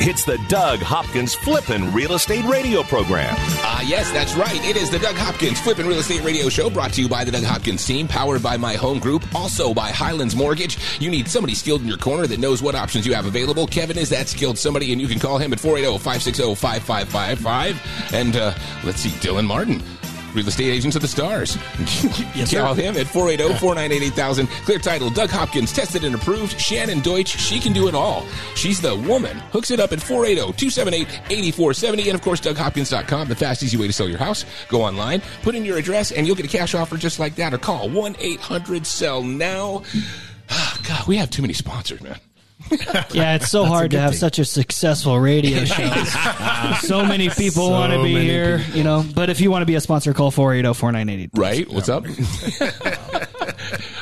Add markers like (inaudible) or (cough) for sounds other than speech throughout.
It's the Doug Hopkins Flippin' Real Estate Radio Program. Ah, uh, yes, that's right. It is the Doug Hopkins Flippin' Real Estate Radio Show brought to you by the Doug Hopkins team, powered by my home group, also by Highlands Mortgage. You need somebody skilled in your corner that knows what options you have available. Kevin is that skilled somebody, and you can call him at 480 560 5555. And uh, let's see, Dylan Martin real estate agents of the stars. (laughs) yes, Call him at 480-498-8000. Clear title, Doug Hopkins, tested and approved. Shannon Deutsch, she can do it all. She's the woman. Hooks it up at 480-278-8470. And of course, DougHopkins.com, the fast, easy way to sell your house. Go online, put in your address, and you'll get a cash offer just like that. Or call 1-800-SELL-NOW. (sighs) Ah, God, we have too many sponsors, man. (laughs) yeah, it's so hard to have thing. such a successful radio (laughs) show. so many people so want to be here, people. you know. But if you want to be a sponsor, call 480-4980. Right? What's up?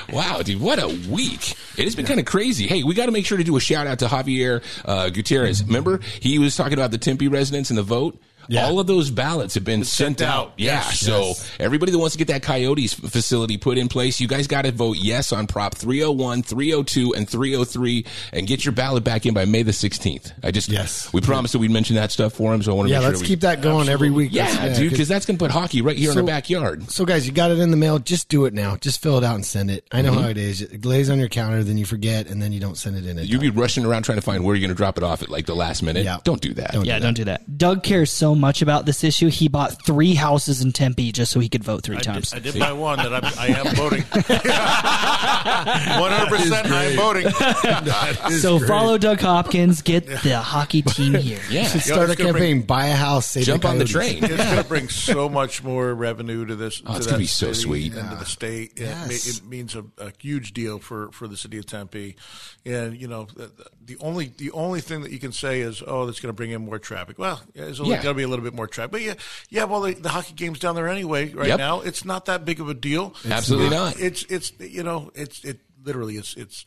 (laughs) wow, dude, what a week. It has been kind of crazy. Hey, we got to make sure to do a shout out to Javier uh, Gutierrez. Remember, he was talking about the Tempe residents and the vote. Yeah. All of those ballots have been sent, sent, out. out. Yeah. Yes, so yes. everybody that wants to get that Coyotes facility put in place, you guys got to vote yes on Prop 301, 302, and 303 and get your ballot back in by May the 16th. I just, yes. we promised that we'd mention that stuff for him. So I want to yeah, sure let's keep that going Absolutely. every week. Yeah, yeah dude, because that's going to put hockey right here so, in our backyard. So guys, you got it in the mail. Just do it now. Just fill it out and send it. I know mm-hmm. how it is. It glaze on your counter, then you forget, and then you don't send it in. You'd be rushing around trying to find where you're going to drop it off at like the last minute. Yeah. Don't do that. Don't yeah, do that. don't do that. Doug cares so much about this issue issue, he bought three houses in Tempe just so he could vote three I times. Did, I did buy one that I'm, I am voting. (laughs) 100% I am voting. (laughs) so great. follow Doug Hopkins, get the hockey team (laughs) here. Yeah. Start a campaign, bring, buy a house, jump the on the train. It's going to bring so much more revenue to this. Oh, to it's going to be so sweet. And yeah. to the ah. state. Yes. It, it means a, a, huge deal for, for the city of Tempe. And, you know, the, the only the only thing that you can say is, oh, that's going to bring in more traffic. Well, there's only yeah. got to be a little bit more traffic. But yeah, yeah. Well, the, the hockey game's down there anyway right yep. now. It's not that big of a deal. It's Absolutely not. not. It's it's you know it's it literally it's it's.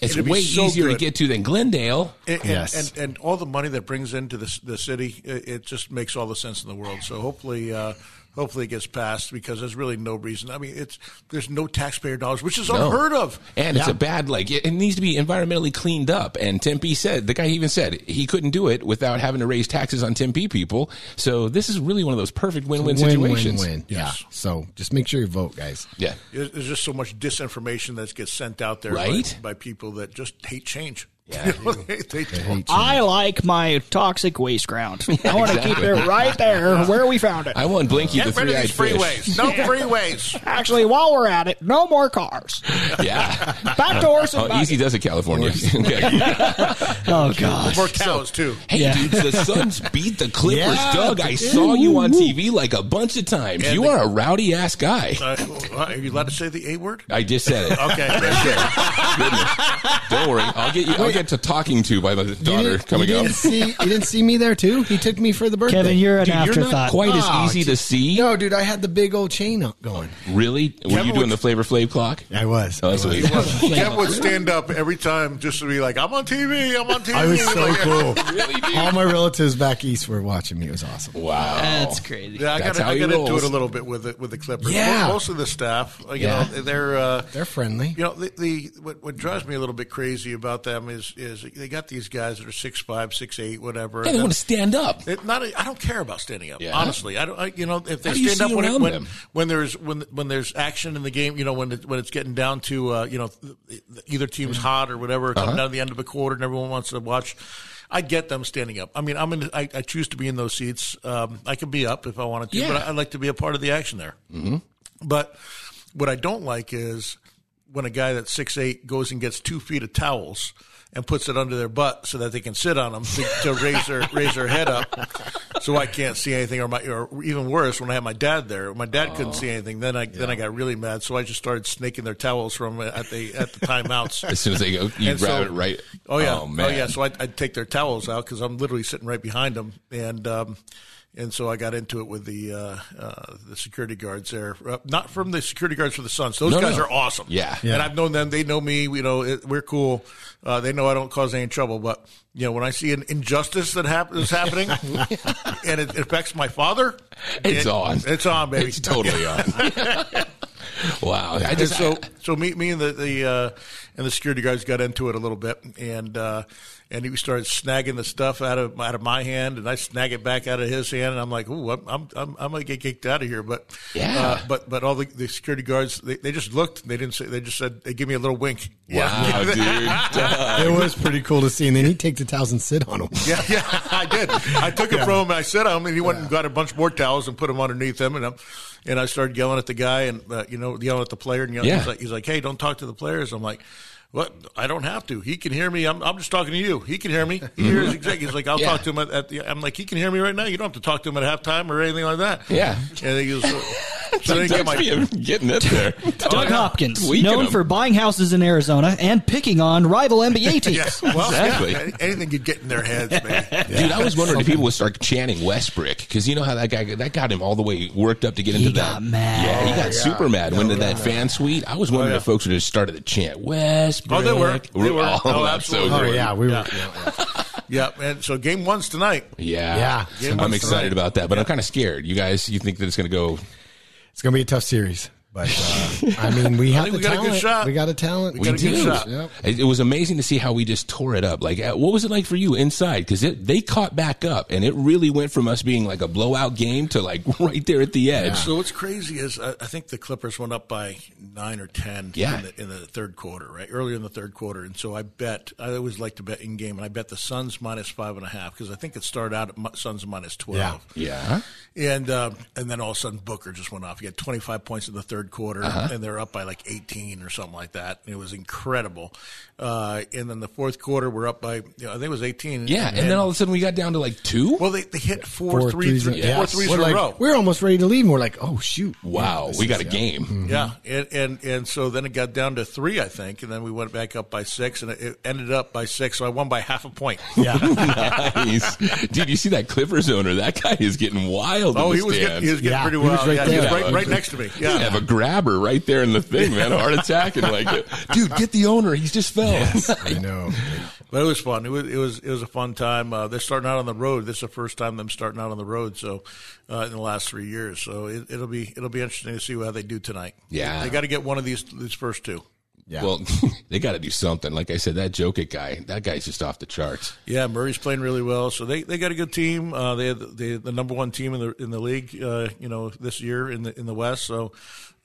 It's way so easier good. to get to than Glendale. And, and, yes. and, and, all the money that brings into the, the city, it, it, just makes all the sense in the world. So hopefully, uh, hopefully it gets passed because there's really no reason. I mean, it's there's no taxpayer dollars, which is no. unheard of. And yeah. it's a bad like it, it, needs to be environmentally cleaned up. And Tempe said the guy even said he couldn't do it without having to raise taxes on Tempe people. So this is really one of those perfect win-win win, situations. Win, win. Yes. Yeah. So just make sure you vote, guys. Yeah. There's just so much disinformation that gets sent out there right? by, by people that just hate change. Yeah, (laughs) they, they they I like my toxic waste ground. I want to keep it right there where we found it. I want Blinky Get the rid of these freeways. No (laughs) freeways. Actually, while we're at it, no more cars. Yeah, (laughs) back doors. oh, easy does it, California. oh gosh, more cows too. Hey, yeah. dude, the Suns beat the Clippers. Yeah, Doug, I saw you on TV like a bunch of times. And you the, are a rowdy ass guy. Uh, are you allowed to say the A word? I just said it. okay, Goodness. Don't worry, I'll get you. I'll get to talking to by my daughter coming you up. See, you didn't see me there too. He took me for the birthday. Kevin, you're an dude, afterthought. You're not quite oh, as easy to see. No, dude, I had the big old chain up going. Really? Kevin Were you doing the Flavor Flav clock? I was. Oh, that's what he was. Kevin would stand up every time just to be like, "I'm on TV. I'm on TV." I was so (laughs) cool. really, All my relatives back east were watching me. It was awesome. Wow, that's crazy. Yeah, I got to do it a little bit with it with the Clippers. Yeah, most of the staff, you yeah. know, they're uh, they're friendly. You know, the, the what, what drives me a little bit crazy about them is is they got these guys that are six five, six eight, whatever. Yeah, they want to stand up. It, not, I don't care about standing up. Yeah. Honestly, I don't. I, you know, if they stand up when, it, when, when, there's when when there's action in the game, you know, when it, when it's getting down to uh, you know either team's hot or whatever, coming uh-huh. down to the end of a quarter, and everyone wants to watch. I get them standing up. I mean, I'm in. I, I choose to be in those seats. Um, I can be up if I wanted to, yeah. but I, would like to be a part of the action there. Mm-hmm. But what I don't like is when a guy that's six eight goes and gets two feet of towels and puts it under their butt so that they can sit on them to, to raise their raise their head up, so I can't see anything. Or my, or even worse, when I had my dad there, my dad couldn't see anything. Then I then I got really mad, so I just started snaking their towels from at the at the timeouts. (laughs) as soon as they go, you grab so, it right. Oh yeah, oh, man. oh yeah. So I'd, I'd take their towels out because I'm literally sitting right behind them, and um, and so I got into it with the uh, uh, the security guards there. Uh, not from the security guards for the Suns; those No, guys no. are awesome. Yeah. and I've known them. They know me. You know, it, we're cool. Uh, they know I don't cause any trouble. But you know, when I see an injustice that hap- is happening, (laughs) and it affects my father, It's it- on. It's on, baby. It's totally on. (laughs) wow. I just so so me me and the the uh, and the security guards got into it a little bit, and uh, and he started snagging the stuff out of out of my hand, and I snag it back out of his hand, and I'm like, ooh, I'm I'm I'm, I'm gonna get kicked out of here, but Yeah. uh, but but all the, the security guards they, they just looked, they didn't say, they just said they give me a little wink. wow, dude. It was pretty cool to see. And then he'd take the towels and sit on them. Yeah, yeah, (laughs) I did. I took it from him. and I said him, and he went and got a bunch more towels and put them underneath him, and i and I started yelling at the guy and uh, you know yelling at the player, and yelling, Yeah. he's like, he's like, hey, don't talk to the players. I'm like. What? I don't have to. He can hear me. I'm, I'm just talking to you. He can hear me. He hears (laughs) exactly. He's like, I'll Yeah. talk to him at, at the. I'm like, he can hear me right now. You don't have to talk to him at halftime or anything like that. Yeah. And he goes, so, so then he got Doug's my, getting it there. (laughs) Doug oh, Hopkins, Tweaking known him. for buying houses in Arizona and picking on rival NBA (laughs) teams. yeah, well, Exactly. yeah, anything could get in their heads, man. (laughs) Dude, I was wondering if people would start chanting Westbrook because you know how that guy that got him all the way worked up to get into He that. mad. Yeah, he got super mad. Went to that fan suite. I was wondering oh, yeah. if folks would have started to chant Westbrook. Oh, they were. They were. Oh, Oh, that's so absolutely. Oh, yeah. We were. Yeah. yeah, yeah. Yeah, and so game one's tonight. Yeah, Yeah. Game I'm excited tonight. about that, but I'm kind of scared. You guys, you think that it's going to go? It's going to be a tough series. But, uh, I mean, we (laughs) have the we got a talent. good shot. We got a talent. We got a good do. shot. Yep. It, it was amazing to see how we just tore it up. Like, uh, what was it like for you inside? Because they caught back up, and it really went from us being like a blowout game to like (laughs) right there at the edge. So what's crazy is I, I think the Clippers went up by nine or ten Yeah. in, the, in the third quarter, right earlier in the third quarter, and so I bet I always like to bet in game, and I bet the Suns minus five and a half because I think it started out at Suns minus twelve. Yeah. And um, and then all of a sudden Booker just went off. He had 25 points in the third quarter, Uh-huh. and they're up by like 18 or something like that. It was incredible. Uh, and then the fourth quarter, we're up by you know, I think it was 18. Yeah, and, then all of a sudden we got down to like two. well, they, they hit four, Four three, threes. three- yeah. four threes we're in like, a row. We're almost ready to leave. And we're like, oh, shoot. wow, This we got is- a yeah. game. Yeah, and, and and so then it got down to three, I think, and then we went back up by six, and it, it ended up by six. So I won by half a point. Yeah. (laughs) nice, dude. You see that Clippers owner? That guy is getting wild. Oh, in he the was getting, he was getting Yeah, pretty he was right yeah, he was right, right next to me. Yeah, have a grabber right there in the thing, man. A (laughs) heart attack and like, dude, get the owner. He's just fell. I (laughs) know. but it was fun. It was it was it was a fun time. Uh, they're starting out on the road. This is the first time them starting out on the road. So uh, in the last three years, so it, it'll be it'll be interesting to see how they do tonight. Yeah. they got to get one of these these first two. Yeah. Well, (laughs) they got to do something. Like I said, that Jokic guy, that guy's just off the charts. Yeah, Murray's playing really well, so they, they got a good team. Uh, they had the, the, the number one team in the in the league, uh, you know, this year in the in the West. So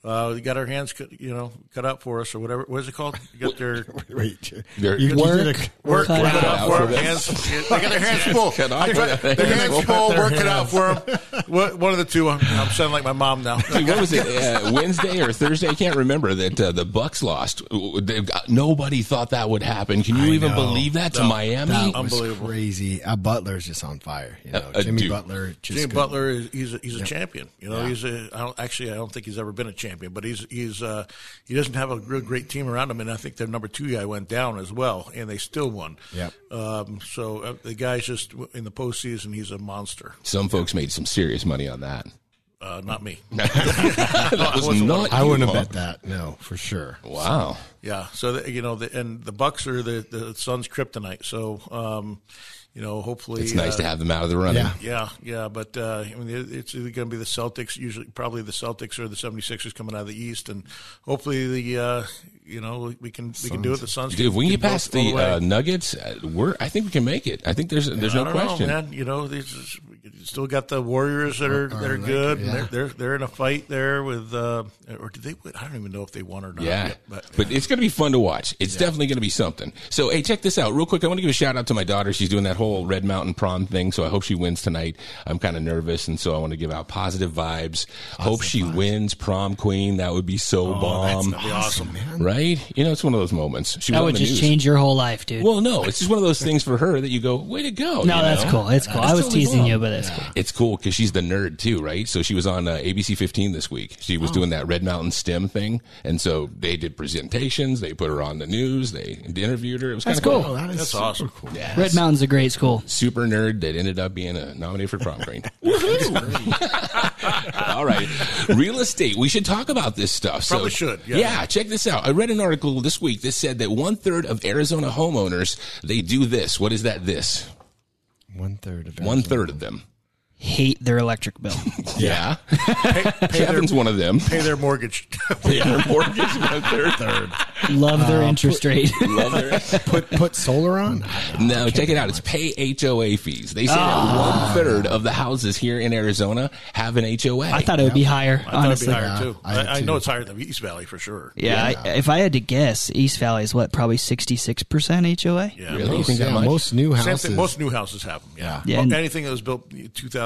uh, we got our hands, cut, you know, cut out for us or whatever. What is it called? You got their (laughs) Wait. They're- You, you Work. work Cut cut out out for for them. them. Hands, they got their hands full. Cut off They got their their hands. hands full. Work it out for them. One of the two. I'm I'm sounding like my mom now. (laughs) Dude, what was it? Uh, Wednesday or Thursday? I can't remember that uh, the Bucks lost. Got- Nobody thought that would happen. Can you I even know. believe that to Miami? That was Unbelievable. crazy. Uh, Butler's just on fire. You know, Uh, uh, Jimmy dude. Butler. Just Jimmy couldn't- Butler is he's a, he's a champion. You know, Yeah. he's a I don't, actually I don't think he's ever been a champion, but he's he's uh, he doesn't have a real great team around him, and I think their number two guy went down as well, and they still won. Yep. Um, so uh, the guy's just in the postseason, he's a monster. Some folks made some serious money on that. Uh, not me. (laughs) that was (laughs) not. I wouldn't have bet that. No, for sure. Wow. Yeah. So the, you know, the, and the Bucks are the the Suns' kryptonite. So um, you know, hopefully It's nice uh, to have them out of the running. Yeah. Yeah, yeah, but uh, I mean, it's either going to be the Celtics, usually probably the Celtics or the 76ers coming out of the East, and hopefully the uh, you know we can we can do it. The Suns, Dude, if we can get past all the uh, Nuggets, uh, we're. I think we can make it. I think there's there's I no don't question. know, man. You know, these is- you still got the Warriors that are that are like good. and yeah. They're, they're they're in a fight there with, uh, or did they? win? I don't even know if they won or not. Yeah, yet, but but it's going to be fun to watch. It's definitely going to be something. So, hey, check this out real quick. I want to give a shout out to my daughter. She's doing that whole Red Mountain prom thing, so I hope she wins tonight. I'm kind of nervous, and so I want to give out positive vibes. hope she wins prom queen. That would be so bomb, that'd be awesome. man. right? You know, it's one of those moments. She That would just news. change your whole life, dude. Well, no, it's just one of those things for her that you go, way to go. no, you that's know? cool. It's cool. It's I was totally teasing bomb. you, but it's It's cool because she's the nerd too, right? So she was on uh, ABC 15 this week. She was doing that Red Mountain STEM thing, and so they did presentations. They put her on the news. They interviewed her. It was kind of cool. cool. Oh, that is That's awesome. cool. Yeah. Red Mountain's a great school. super nerd that ended up being a nominated for prom queen. (laughs) (laughs) All right, real estate. We should talk about this stuff. So- Probably should, yeah. check this out. I read an article this week that said that one third of Arizona homeowners they do this. What is that? This One third of one third of them. Hate their electric bill. (laughs) Yeah, Pay, pay, their, Kevin's one of them. pay their mortgage. (laughs) Their mortgage one (laughs) third. Third. Love their uh, interest rate. Love their. Put put solar on. No, check it out. It's pay HOA fees. They say that ah. one third of the houses here in Arizona have an HOA. I thought it would be higher. I thought it'd honestly, be higher Yeah, too. I I, I know it's higher than East Valley for sure. yeah. I, if I had to guess, East Valley is what probably sixty six percent HOA. Yeah, Really? You Most, think that yeah, much? most new Same houses. thing, most new houses have them. Yeah, Yeah. Well, And- anything that was built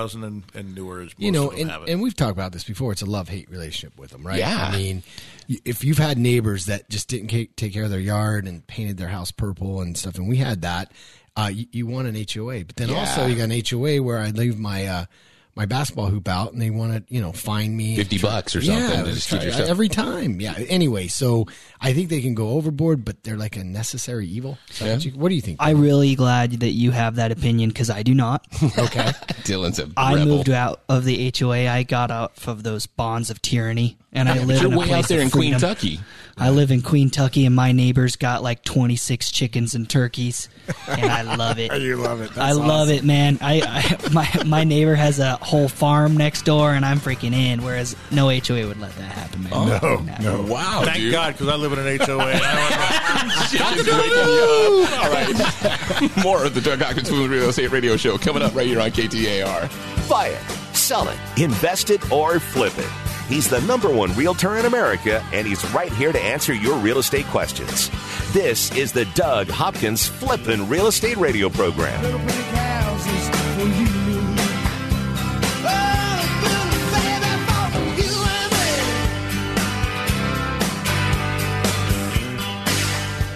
2000 and, and newer is most you know, of them and, have it. and we've talked about this before. It's a love hate relationship with them, right? Yeah. I mean, if you've had neighbors that just didn't take care of their yard and painted their house purple and stuff, and we had that, uh, you, you want an HOA. But then Yeah. also you got an HOA where I leave my uh, my basketball hoop out, and they want to, you know, fine me 50 bucks or something Yeah, to just try- stuff. every time. Yeah. Anyway, so I think they can go overboard, but they're like a necessary evil. So Yeah. what, you- what do you think? I'm really glad that you have that opinion because I do not. (laughs) okay. (laughs) Dylan's a I rebel. moved out of the HOA. I got out of those bonds of tyranny, and I live you're in a way place out there in freedom. Kentucky. I live in Queen Tucky, and my neighbors got like 26 chickens and turkeys, and I love it. (laughs) you love it. I love it, man. I, I my my neighbor has a whole farm next door, and I'm freaking in. Whereas no HOA would let that happen, man. Oh, no, Wow, Thank dude. God, because I live in an HOA. I Chickens waking you up. All right. More of the Doug Hopkins Food Real Estate Radio Show coming up right here on KTAR. Buy it, sell it, invest it, or flip it. He's the number one realtor in America, and he's right here to answer your real estate questions. This is the Doug Hopkins Flippin' Real Estate Radio Program.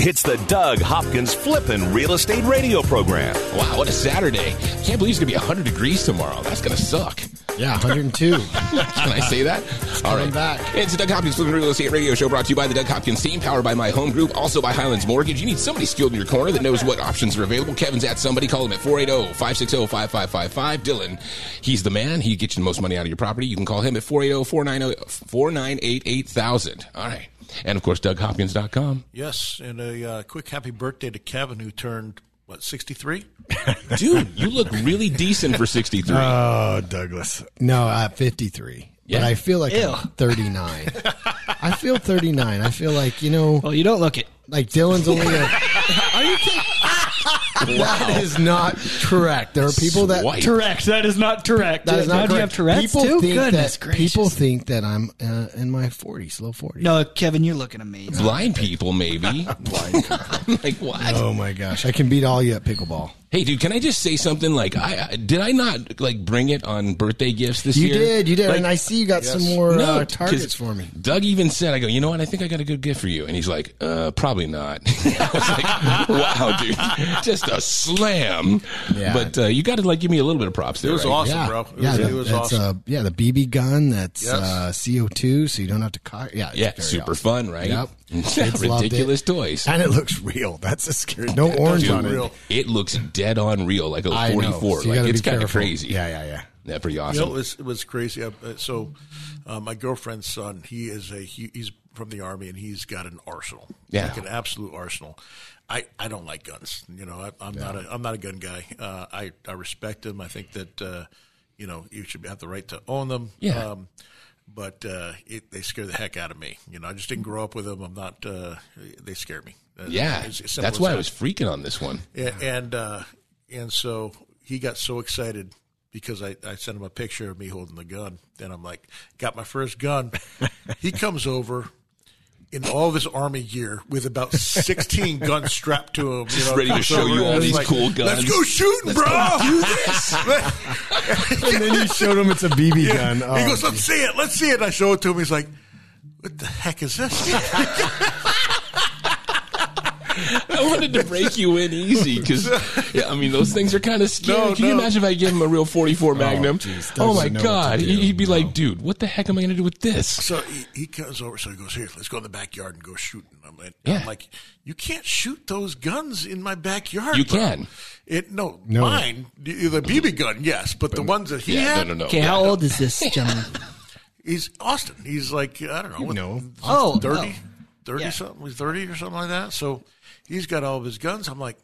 It's the Doug Hopkins Flippin' Real Estate Radio Program. Wow, what a Saturday. Can't believe it's going to be 100 degrees tomorrow. That's going to suck. Yeah, 102. (laughs) Can I say that? All coming right. back. It's the Doug Hopkins Flippin' Real Estate Radio Show brought to you by the Doug Hopkins team, powered by My Home Group, also by Highlands Mortgage. You need somebody skilled in your corner that knows what options are available. Kevin's at somebody. Call him at oh, 480-560-5555. Dylan, he's the man. He gets you the most money out of your property. You can call him at oh, 480-498-8000. All right. And of course, DougHopkins.com. Yes, and a uh, quick happy birthday to Kevin, who turned what sixty three. (laughs) Dude, you look really decent for 63. (laughs) Oh, Douglas. No, uh, 53. Yeah. But I feel like Ew. I'm 39. (laughs) I feel 39. I feel like, you know, Well, you don't look it. like Dylan's only a. Are you kidding? That is not correct. There are people that. Swipe. Correct. That is not correct. That is now not do you correct. have Tourette's people too? Think Goodness that, gracious. People think that I'm uh, in my 40s, low 40s. no, Kevin, you're looking amazing. Blind people, maybe. (laughs) Blind (laughs) like, what? Oh my gosh. I can beat all you at pickleball. Hey, dude, can I just say something? Like, I I- did I not like bring it on birthday gifts this You year? You did. You did. Like, and I see you got some more No, uh, 'cause targets for me. Doug even said, "I go, you know what? I think I got a good gift for you." And he's like, "Uh, probably not." (laughs) I was like, "Wow, dude, just a slam." Yeah. But uh, you got to like give me a little bit of props. There, It was right? awesome, yeah, bro. It yeah, was, the- it was that's awesome. uh, yeah, the BB gun. That's Yes. uh, CO2, so you don't have to. Co- yeah, it's Yeah, very super awesome. fun, right? Yep. Yeah, Kids loved it. ridiculous toys. and it looks real. That's a scary. No orange on it. real. It looks dead on real, like a 44. So like it's kind of crazy. Yeah, yeah, yeah. That's pretty You awesome. know, it was, it was crazy. Uh, uh, So, uh, my girlfriend's son, he is a he, he's from the army, and he's got an arsenal, Yeah. like an absolute arsenal. I, I don't like guns. You know, I, I'm not a I'm not a gun guy. Uh, I I respect them. I think that uh, you know you should have the right to own them. Yeah. Um, but uh, it, they scare the heck out of me. You know, I just didn't grow up with them. I'm not. Uh, they scare me. Uh, yeah, it's that's why I was freaking on this one. Yeah, and uh, and so he got so excited because I, I sent him a picture of me holding the gun. And I'm like, got my first gun. (laughs) he comes over in all of his army gear with about 16 (laughs) guns strapped to him. You know, ready to show you all It's these cool guns. Let's go shooting, bro. do this. (laughs) And then you showed him it's a BB gun. Oh, he goes, let's see it. Let's see it. And I show it to him. He's like, what the heck is this? (laughs) I wanted to break you in easy because, yeah, I mean, those things are kind of scary. No, Can you imagine if I gave him a real 44 Magnum? geez, Oh, my God. to. He'd be No. like, dude, what the heck am I going to do with this? So he, he comes over. So he goes, "Here, let's go in the backyard and go shooting." I'm like, Yeah. I'm like, "You can't shoot those guns in my backyard." You bro." can. It no, No. mine the the BB gun, yes, but the ones that he Yeah, had, no, no, no. Okay, Yeah, how no. old is this (laughs) gentleman? he's Austin. He's like I don't know, what, know. Oh, 30, oh. 30 Yeah. something, he's thirty or something like that. So he's got all of his guns. I'm like,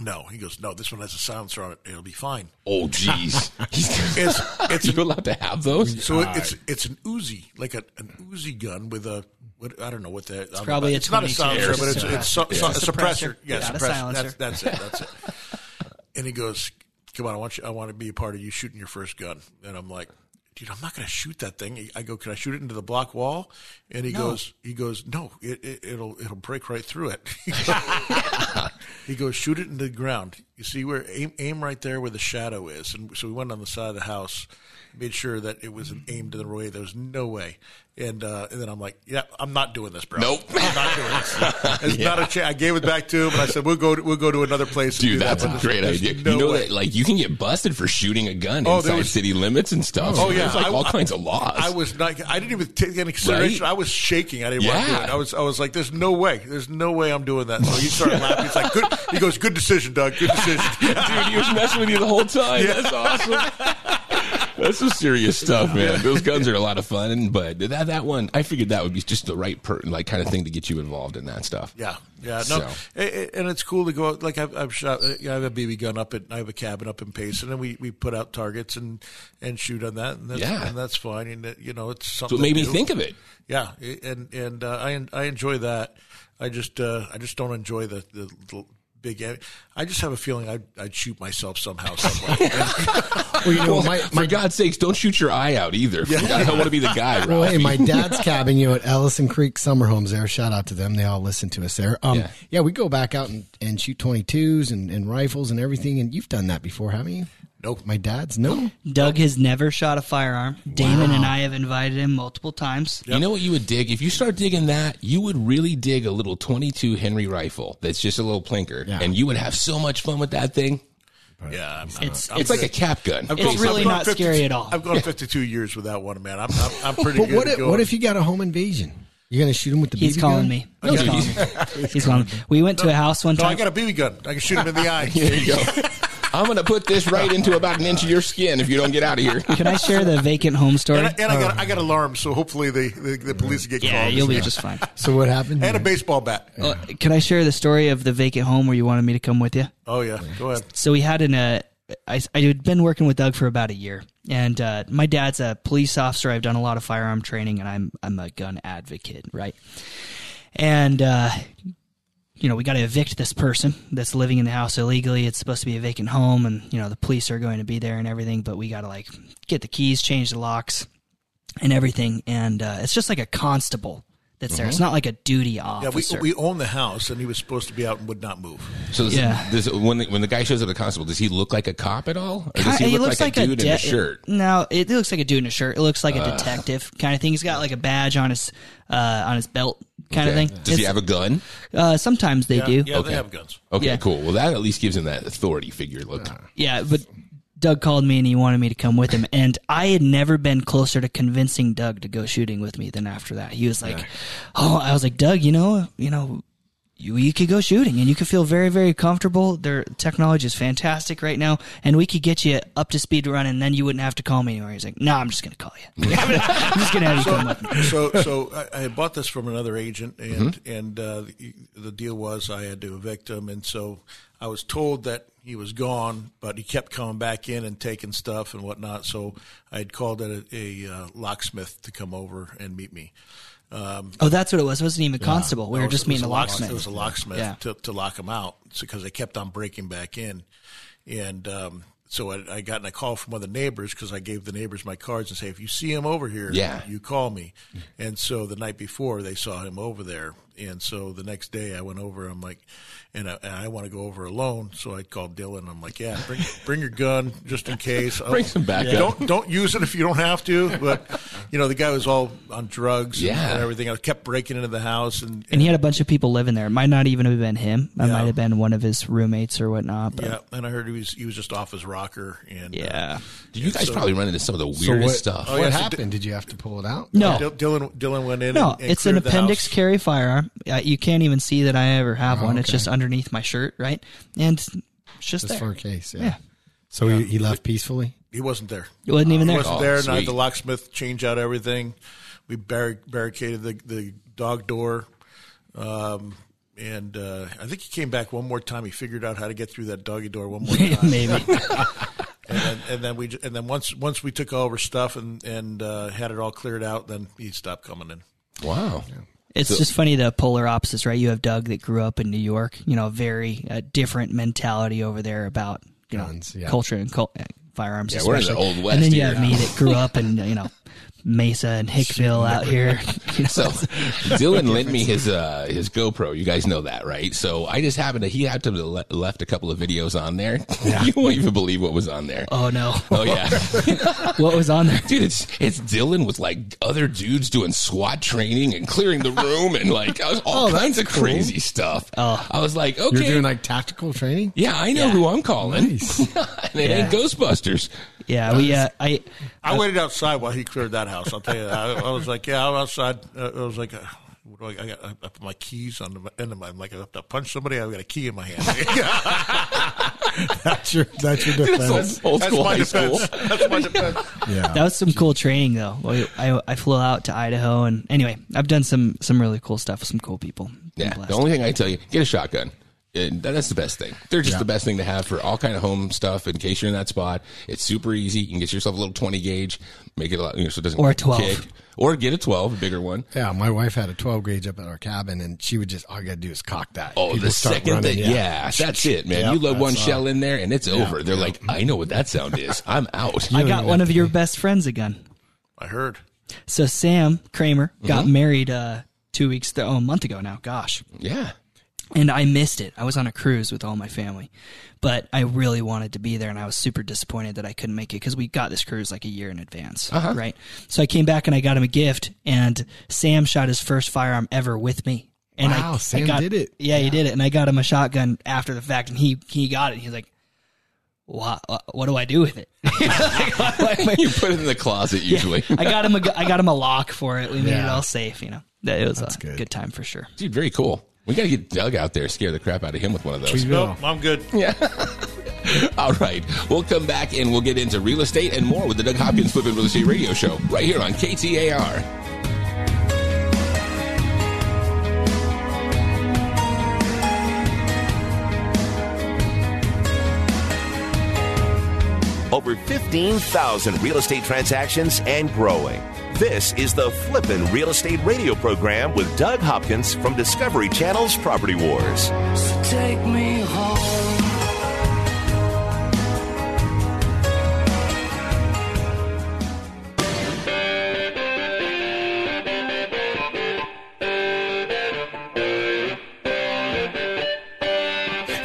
no. He goes, no. This one has a silencer on it. It'll be fine. Oh, jeez. (laughs) (laughs) It's it's you allowed to have those? So it, it's it's an Uzi, like a, an Uzi gun with a what I don't know what that. It's probably a it's not a 22. silencer, but it's it's so, so, a Suppressor. suppressor. Yeah, Not a suppressor. silencer. That's, that's it. That's it. (laughs) and he goes, "Come on, I want you. I want to be a part of you shooting your first gun." And I'm like. Dude, I'm not going to shoot that thing. I go, can I shoot it into the block wall? And he goes, he goes, no, it, it, it'll it'll break right through it. (laughs) he goes, shoot it into the ground. You see where aim, aim right there where the shadow is. And so we went on the side of the house, made sure that it was aimed in the way. There was no way. And uh, and then I'm like, yeah, I'm not doing this, bro. Nope. I'm not doing this. (laughs) It's not a chance. I gave it back to him, and I said, we'll go to, we'll go to another place. Dude, do that's that. a great there's- idea. there's No you know way. that, like, you can get busted for shooting a gun Oh, inside was- city limits and stuff. Oh yeah, There's like I- all I- kinds of laws. I was not. I didn't even take any consideration. Right? I was shaking. I didn't want to do it. I was. I was like, "There's no way. There's no way I'm doing that." So he started (laughs) laughing. He's like, "Good." He goes, "Good decision, Doug. Good decision." (laughs) Dude, he was messing with you the whole time. That's awesome. That's some serious stuff, (laughs) man. Those guns are a lot of fun, but that that one, I figured that would be just the right per, like kind of thing to get you involved in that stuff. Yeah, yeah, no, So. And it's cool to go. out Like I've, I've shot. I have a BB gun up at. I have a cabin up in Payson, and we, we put out targets and and shoot on that, and that's, Yeah. and that's fine. And you know, it's So something. it made me think of it. Yeah, and and uh, I I enjoy that. I just uh, I just don't enjoy the the. the Big, I just have a feeling I'd, I'd shoot myself somehow, (laughs) some way. Well, you know, my, For my God's sakes, don't shoot your eye out either. I don't want to be the guy, Well, hey, my dad's cabin, you know, at Ellison Creek Summer Homes there. Shout out to them. They all listen to us there. Um, Yeah. yeah. we go back out and, and shoot 22s and, and rifles and everything. And you've done that before, haven't you? Nope. My dad's? No. Doug has never shot a firearm. Damon and I have invited him multiple times. You know what you would dig? If you start digging that, you would really dig a little 22 Henry rifle that's just a little plinker. Yeah. And you would have so much fun with that thing. yeah, I'm, It's- I'm It's like a cap gun. I've It's gone- really I've not scary at all. I've gone 52 years without one, man. I'm I'm, I'm pretty But good. what at if, going. what if you got a home invasion? You're going to shoot him with the He's BB calling gun? me. Oh, He's calling me. He's calling me. We went to a house one No, I time. got a BB gun. I can shoot him in the (laughs) eye. there you go. (laughs) I'm going to put this right into about an inch of your skin if you don't get out of here. Can I share the vacant home story? And I, and I got I got alarms, so hopefully the the, the police get yeah, called. you'll be just fine. So what happened? and a baseball bat. Uh, can I share the story of the vacant home where you wanted me to come with you? Oh yeah, go ahead. So we had an uh, I, I had been working with Doug for about a year, and uh, my dad's a police officer. I've done a lot of firearm training, and I'm I'm a gun advocate, right? And uh, you know, we got to evict this person that's living in the house illegally. It's supposed to be a vacant home, and you know, the police are going to be there and everything. But we got to like get the keys, change the locks, and everything. And uh, it's just like a constable that's there. It's not like a duty Yeah, officer. we we own the house, and he was supposed to be out and would not move. So this, Yeah. this, when the, when the guy shows up at the constable, does he look like a cop at all, or does Ki- he look like, a dude in de- a shirt? No, it looks like a dude in a shirt. It looks like a detective kind of thing. He's got like a badge on his uh, on his belt kind Okay. of thing. Does he have a gun? Uh, sometimes they Yeah, do. yeah, Okay. they have guns. Okay, Yeah. cool. Well, that at least gives him that authority figure look. Yeah, but Doug called me and he wanted me to come with him, and I had never been closer to convincing Doug to go shooting with me than after that. He was like, "Oh," I was like, "Doug, you know, you know." You, you could go shooting and you could feel very, very comfortable. Their technology is fantastic right now, and we could get you up to speed running. And then you wouldn't have to call me anymore. He's like, "No, I'm just going to call you. (laughs) I'm just going to have you come with me." so so I, I had bought this from another agent, and and uh, the, the deal was I had to evict him, and so I was told that he was gone, but he kept coming back in and taking stuff and whatnot. So I had called a, a uh, locksmith to come over and meet me. Oh, that's what it was. It wasn't even a constable. We No, were it just meeting a locksmith. It was a locksmith Yeah. to, to lock him out because they kept on breaking back in. And um, so I, I got a call from one of the neighbors because I gave the neighbors my cards and say, if you see him over here, Yeah. you call me. And so the night before they saw him over there. And so the next day I went over. I'm like, and I, and I want to go over alone. So I called Dylan. I'm like, yeah, bring bring your gun just in case. (laughs) Bring some backup. Don't don't use it if you don't have to. But you know the guy was all on drugs and- Yeah. and everything. I kept breaking into the house and, and he had a bunch of people living there. It might not even have been him. It Yeah. might have been one of his roommates or whatnot. But Yeah, and I heard he was he was just off his rocker, and uh, yeah. You guys So- probably run into some of the So weirdest what, stuff. Oh, what yeah, so happened? Did you have to pull it out? No, Dil- Dylan Dylan went in. no, and, and it's an appendix house. carry firearm. Uh, you can't even see that I ever have Oh, one. It's just underneath my shirt, right? And it's just Just there. for a case. Yeah. Yeah. So He, he left peacefully. He wasn't there. It wasn't even He there. wasn't Oh, there, and I had the locksmith change out everything. We barri- barricaded the, the dog door, um, and uh, I think he came back one more time. He figured out how to get through that doggy door one more (laughs) time. Maybe. (laughs) and then, and then we and then once once we took all over stuff and and uh, had it all cleared out, then he stopped coming in. Wow. It's just funny the polar opposites, right? You have Doug that grew up in New York, you know, very uh, different mentality over there about you Guns, know yeah. culture and cul- uh, firearms. Yeah, we're in the. Old West and then you have me that grew up in you know (laughs) Mesa and Hickville out here. You (laughs) know, (laughs) So Dylan lent me his uh, his GoPro. You guys know that, right? So I just happened to he had to le- left a couple of videos on there. (laughs) you won't even believe what was on there. oh no, Oh yeah, what was on there? dude, it's it's Dylan with like other dudes doing SWAT training and clearing the room and like I was all Oh, kinds of cool. crazy stuff. Oh. I was like, okay, You're doing like tactical training? yeah, I know Yeah. who I'm calling. Nice. and it ain't Ghostbusters. Yeah, we uh, I I waited outside while he cleared that house. I'll tell you, that. I, I was like, yeah, I'm outside. Uh, I was like, uh, what do I, I got I put my keys on the end of my. I'm like, I have to punch somebody. I've got a key in my hand. (laughs) That's your that's your defense. Old That's school my high school. defense. (laughs) That's my defense. Yeah. that was some cool training though. I, I I flew out to Idaho and anyway, I've done some some really cool stuff with some cool people. Yeah. The only thing I tell you, get a shotgun. And that's the best thing. They're just the best thing to have for all kind of home stuff. In case you're in that spot, it's super easy. You can get yourself a little 20 gauge, make it a lot, you know, so it doesn't Or a 12. kick. or get a 12, a bigger one. Yeah, my wife had a 12 gauge up at our cabin, and she would just all you gotta do is cock that. Oh, People the second running, thing, yeah. that's it, man. Yep, you load one that's, uh, shell in there, and it's over. They're like, I know what that sound is. I'm out. I got one of your best friends a gun. I heard. So Sam Kramer got Mm-hmm. married uh, two weeks, oh, a month ago now. Gosh, yeah. And I missed it. I was on a cruise with all my family, but I really wanted to be there, and I was super disappointed that I couldn't make it because we got this cruise like a year in advance, Uh-huh. right? So I came back and I got him a gift, and Sam shot his first firearm ever with me. And Wow, I, Sam I got, did it. Yeah, he did it, and I got him a shotgun after the fact, and he he got it. He's like, "What? What do I do with it?" (laughs) Like, what do I- You put it in the closet usually. I got him a I got him a lock for it. We made it all safe. You know, that it was a good. good. time for sure. Dude, very cool. We got to get Doug out there, scare the crap out of him with one of those. We will. No, I'm good. Yeah. (laughs) All right. We'll come back and we'll get into real estate and more with the Doug Hopkins Flipping Real Estate Radio Show right here on KTAR. Over 15,000 real estate transactions and growing. This is the Flippin' Real Estate Radio program with Doug Hopkins from Discovery Channel's Property Wars. So take me home.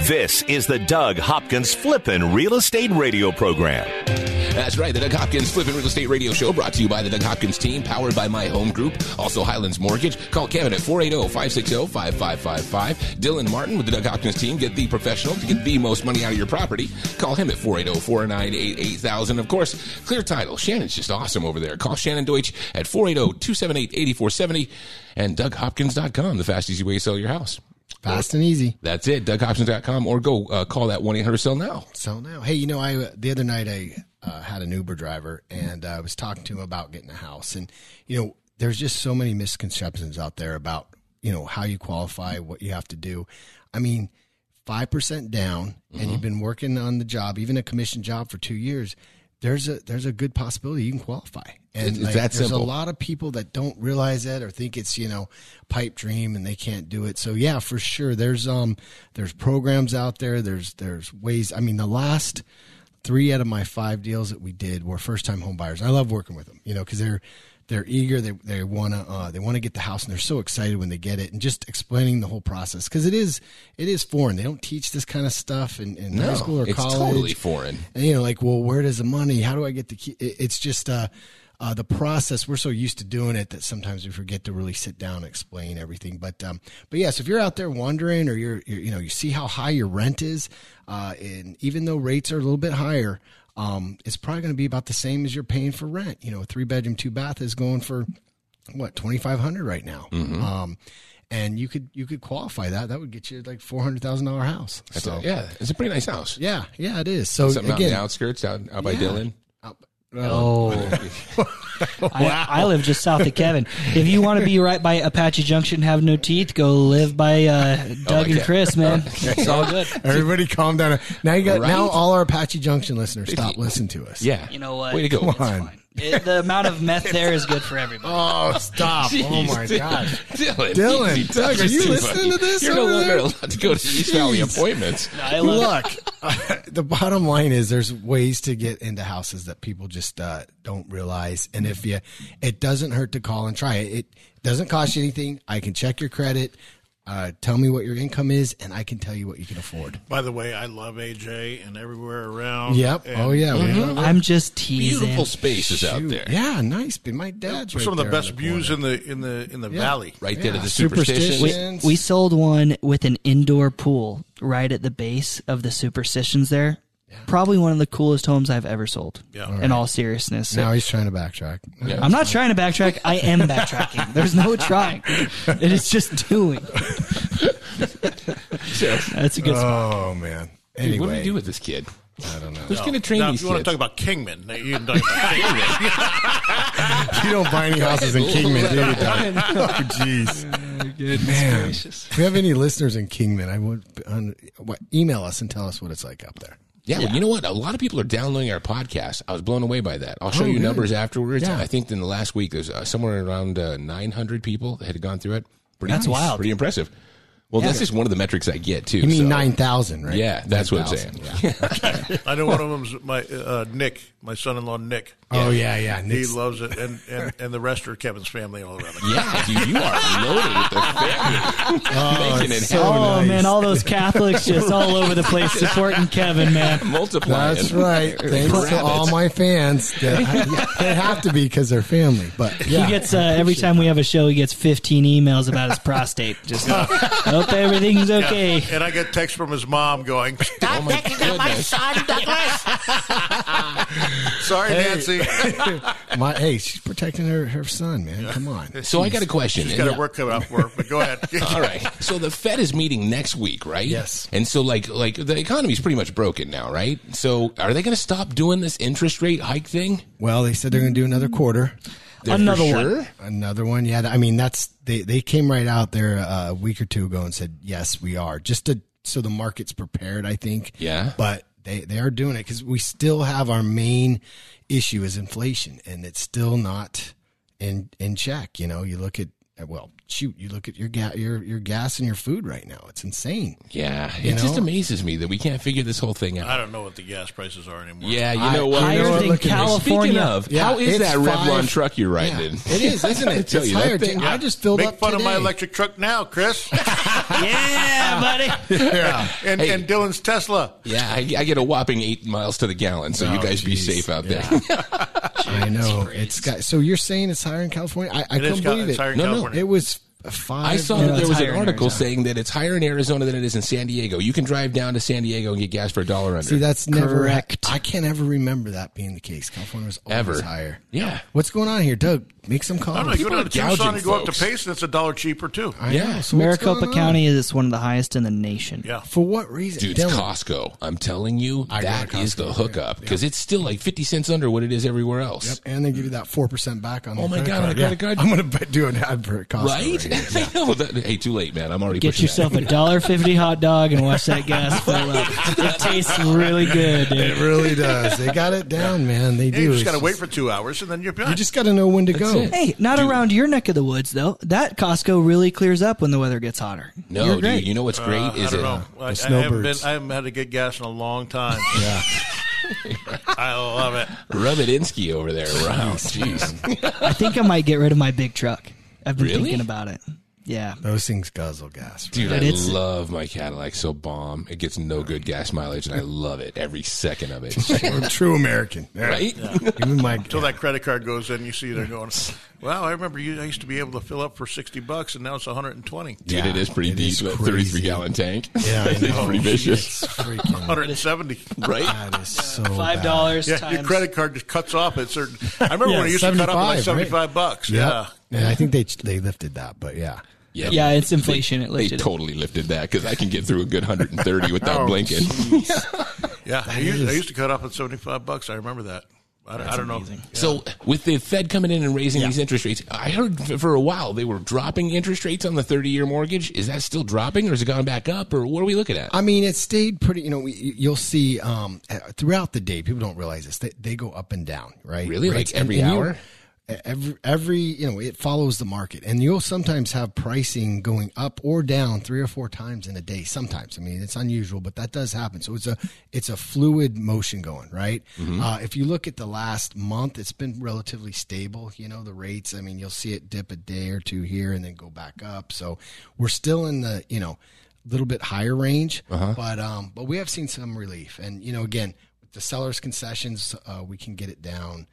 This is the Doug Hopkins Flippin' Real Estate Radio program. That's right. The Doug Hopkins Flipping Real Estate Radio Show brought to you by the Doug Hopkins team, powered by My Home Group. Also, Highlands Mortgage. Call Kevin at 480-560-5555. Dylan Martin with the Doug Hopkins team. Get the professional to get the most money out of your property. Call him at 480-498-8000. Of course, Clear Title. Shannon's just awesome over there. Call Shannon Deutsch at 480-278-8470 and DougHopkins.com, the fast, easy way to sell your house. Fast and easy. That's it, DougHopkins.com, or go uh, call that 1-800-SELL-NOW. So now, hey, you know, I the other night I uh, had an Uber driver and I was talking to him about getting a house, and you know, there's just so many misconceptions out there about you know how you qualify, what you have to do. I mean, five percent down, and you've been working on the job, even a commission job for two years. There's a there's a good possibility you can qualify, and It's like, that there's simple. a lot of people that don't realize that or think it's you know pipe dream and they can't do it. So yeah, for sure, there's um there's programs out there. There's there's ways. I mean, the last three out of my five deals that we did were first time home buyers. I love working with them, you know, because they're they're eager. They they want to uh, they want to get the house, and they're so excited when they get it. And just explaining the whole process because it is it is foreign. They don't teach this kind of stuff in, in high school or it's college. totally foreign. And you know, like, well, where does the money? How do I get the key? It- It's just uh, uh, the process. We're so used to doing it that sometimes we forget to really sit down and explain everything. But um, but yes, if you're out there wondering, or you're, you're you know you see how high your rent is, uh, and even though rates are a little bit higher, um, it's probably going to be about the same as you're paying for rent. You know, a three bedroom, two bath is going for what twenty five hundred right now. Mm-hmm. Um, and you could you could qualify that. That would get you like four hundred thousand dollar house. So yeah, it's a pretty nice house. yeah, yeah, it is. So Something out in again, the outskirts, out, out by Yeah. Dylan. Oh, (laughs) I, I live just south of Kevin. If you want to be right by Apache Junction, have no teeth, go live by uh, Doug and okay. Chris, man. It's all good. Everybody calm down. Now you got Right? now all our Apache Junction listeners stop listening to us. Yeah. You know what? Way to go. Come on. Fine. It- the amount of meth (laughs) there is good for everybody. Oh, stop. (laughs) oh my Dylan. god. Dylan, Dylan, Doug, are you listening buddy. to this You're no over longer there? allowed to go to East Valley appointments. (laughs) I love Look, the bottom line is there's ways to get into houses that people just uh, don't realize. And if you, it doesn't hurt to call and try it. It doesn't cost you anything. I can check your credit. Uh, tell me what your income is, and I can tell you what you can afford. By the way, I love AJ and everywhere around. Yep. And oh yeah. we love it. I'm just teasing. Beautiful spaces out there. Yeah, nice. But my dad's right Some of the best on views corner. in the in the in the valley. Right there to the superstition. superstition. We, we sold one with an indoor pool right at the base of the superstitions there. Probably one of the coolest homes I've ever sold. Yeah. In all seriousness. Now he's trying to backtrack. Yeah. I'm not trying to backtrack. I am (laughs) backtracking. There's no trying. It is just doing. (laughs) That's a good spot. Oh man. Dude, Anyway, what do we do with this kid? I don't know. Who's going to train Now, if these you want to talk about Kingman, you can talk about Kingman. (laughs) you don't buy any houses in Kingman, do you? Doug? Oh, jeez. Oh, man, if we have any listeners in Kingman, I would on, what, email us and tell us what it's like up there. Yeah, well, you know what? A lot of people are downloading our podcast. I was blown away by that. I'll show Oh, you good. numbers afterwards. Yeah. I think in the last week there's uh, somewhere around uh, 900 people that had gone through it. Pretty That's wild. Pretty impressive. Well, that's just one of the metrics I get too. You mean so- nine thousand, right? Yeah, that's what I'm saying. Yeah. (laughs) (laughs) I know one of them's my uh, Nick, my son-in-law Nick. Oh yeah, yeah. He loves it, and, and and the rest are Kevin's family all around. The Yeah, dude, you are loaded with the family. (laughs) Making it so happen. Oh man, all those Catholics just all over the place supporting Kevin, man. multiplying. That's right. Thanks to all my fans. That- they have to be because they're family. But yeah, He gets uh, every time we have a show, he gets 15 emails about his prostate. Just hope everything's okay. And I get text from his mom going, (laughs) "Stop oh my texting at my son, Douglas." (laughs) Sorry, Nancy. (laughs) My, hey, she's protecting her, her son, man. Come on. So I got a question. She's got her work cut out for her, but go ahead. All right. So the Fed is meeting next week, right? Yes. And so like like the economy's pretty much broken now, right? So are they going to stop doing this interest rate hike thing? Well, they said they're going to do another quarter. They're Another for one. Another one, yeah. I mean, that's they they came right out there uh, a week or two ago and said, "Yes, we are." Just to so the market's prepared, I think. Yeah. But they they are doing it because we still have our main issue is inflation, and it's still not in in check. You know, you look at well, shoot, you look at your gas your your gas and your food right now. It's insane. Yeah. You It just amazes me that we can't figure this whole thing out. I don't know what the gas prices are anymore. Yeah, you I- know what? I Higher know what, than look at this. California. Speaking of, Yeah, how is it's that Rivian five- truck you're riding Yeah, in? it is, isn't (laughs) it? tell it's you, higher. thing- I just filled Make up fun of my electric truck now, Chris. (laughs) Yeah, buddy. Yeah. and, Hey. and Dylan's Tesla. Yeah, I, I get a whopping eight miles to the gallon, so oh, you Oh, guys be safe out there. (laughs) Yeah. I know it's got. So you're saying it's higher in California? I, I It is couldn't cal- believe it's it. higher in No, no. It was a five. I saw Yeah, that there was an article saying that it's higher in Arizona than it is in San Diego. You can drive down to San Diego and get gas for a dollar under. See, that's never. Correct. I can't ever remember that being the case. California was always Ever. higher. Yeah. What's going on here, Doug? Make some I don't know. calls. You go People down to are Tucson, gouging you go up to. Pace, and it's a dollar cheaper too. I Yeah. know. So Maricopa going on? County is one of the highest in the nation. Yeah. For what reason? Dude, Dylan, Costco. I'm telling you, I go that to is the hookup because it's still like 50 cents under what it is everywhere else. Yep, and they give you that four percent back on. Oh my credit God, on card. the credit Yeah. card? I'm going (laughs) to do an ad for Costco. Right? Right here. I know that- hey, too late, man. I'm already Get pushing yourself a dollar fifty hot dog and watch that gas (laughs) fill up. It tastes really good, It really does. They got it down, man. They Yeah, do. you just got to wait for two hours, and then you're done. You just got to know when to go. it. Hey, not Dude. around your neck of the woods though. That Costco really clears up when the weather gets hotter. No, You're dude, you know what's great Uh, is I don't it. know. I, I the haven't been. I haven't had to get gas in a long time. (laughs) Yeah. (laughs) I love it. Rubadinsky over there. Wow, jeez. I think I might get rid of my big truck. I've been Really? thinking about it. Yeah. Those things guzzle gas. Dude, I it's- love my Cadillac so bomb. It gets no good gas mileage, and I love it every second of it. We're (laughs) true American. right? Even my Until that credit card goes in, you see they're going. Wow, I remember you. I used to be able to fill up for sixty bucks, and now it's one hundred and twenty. Dude, it is pretty it deep. is 33 gallon tank. Yeah, (laughs) it's know. pretty vicious, One hundred and seventy. right? That is so Five dollars Yeah, times. your credit card just cuts off at certain. I remember Yeah, when it used to cut off at like 75, seventy five bucks. Yeah. Yeah. Yeah, I think they they lifted that, but yeah. Yep. Yeah, it's inflation. It They lifted. it. totally lifted that because I can get through a good 130 without Oh, blinking. (laughs) Yeah, I used, I used to cut off at seventy five bucks. I remember that. I, I don't know. So, with the Fed coming in and raising these interest rates, I heard for a while they were dropping interest rates on the 30 year mortgage. Is that still dropping or has it gone back up or what are we looking at? I mean, it stayed pretty. You know, we, you'll see um, throughout the day. People don't realize this. They, they go up and down, right? Really? Like Rates- and- every and you- hour? Every every you know, it follows the market, and you'll sometimes have pricing going up or down three or four times in a day. Sometimes, I mean, it's unusual, but that does happen. So it's a it's a fluid motion going, right? Mm-hmm. Uh, if you look at the last month, it's been relatively stable. You know, the rates. I mean, you'll see it dip a day or two here and then go back up. So we're still in the you know a little bit higher range, Uh-huh. but um, but we have seen some relief, and you know, again, with the sellers' concessions, uh, we can get it down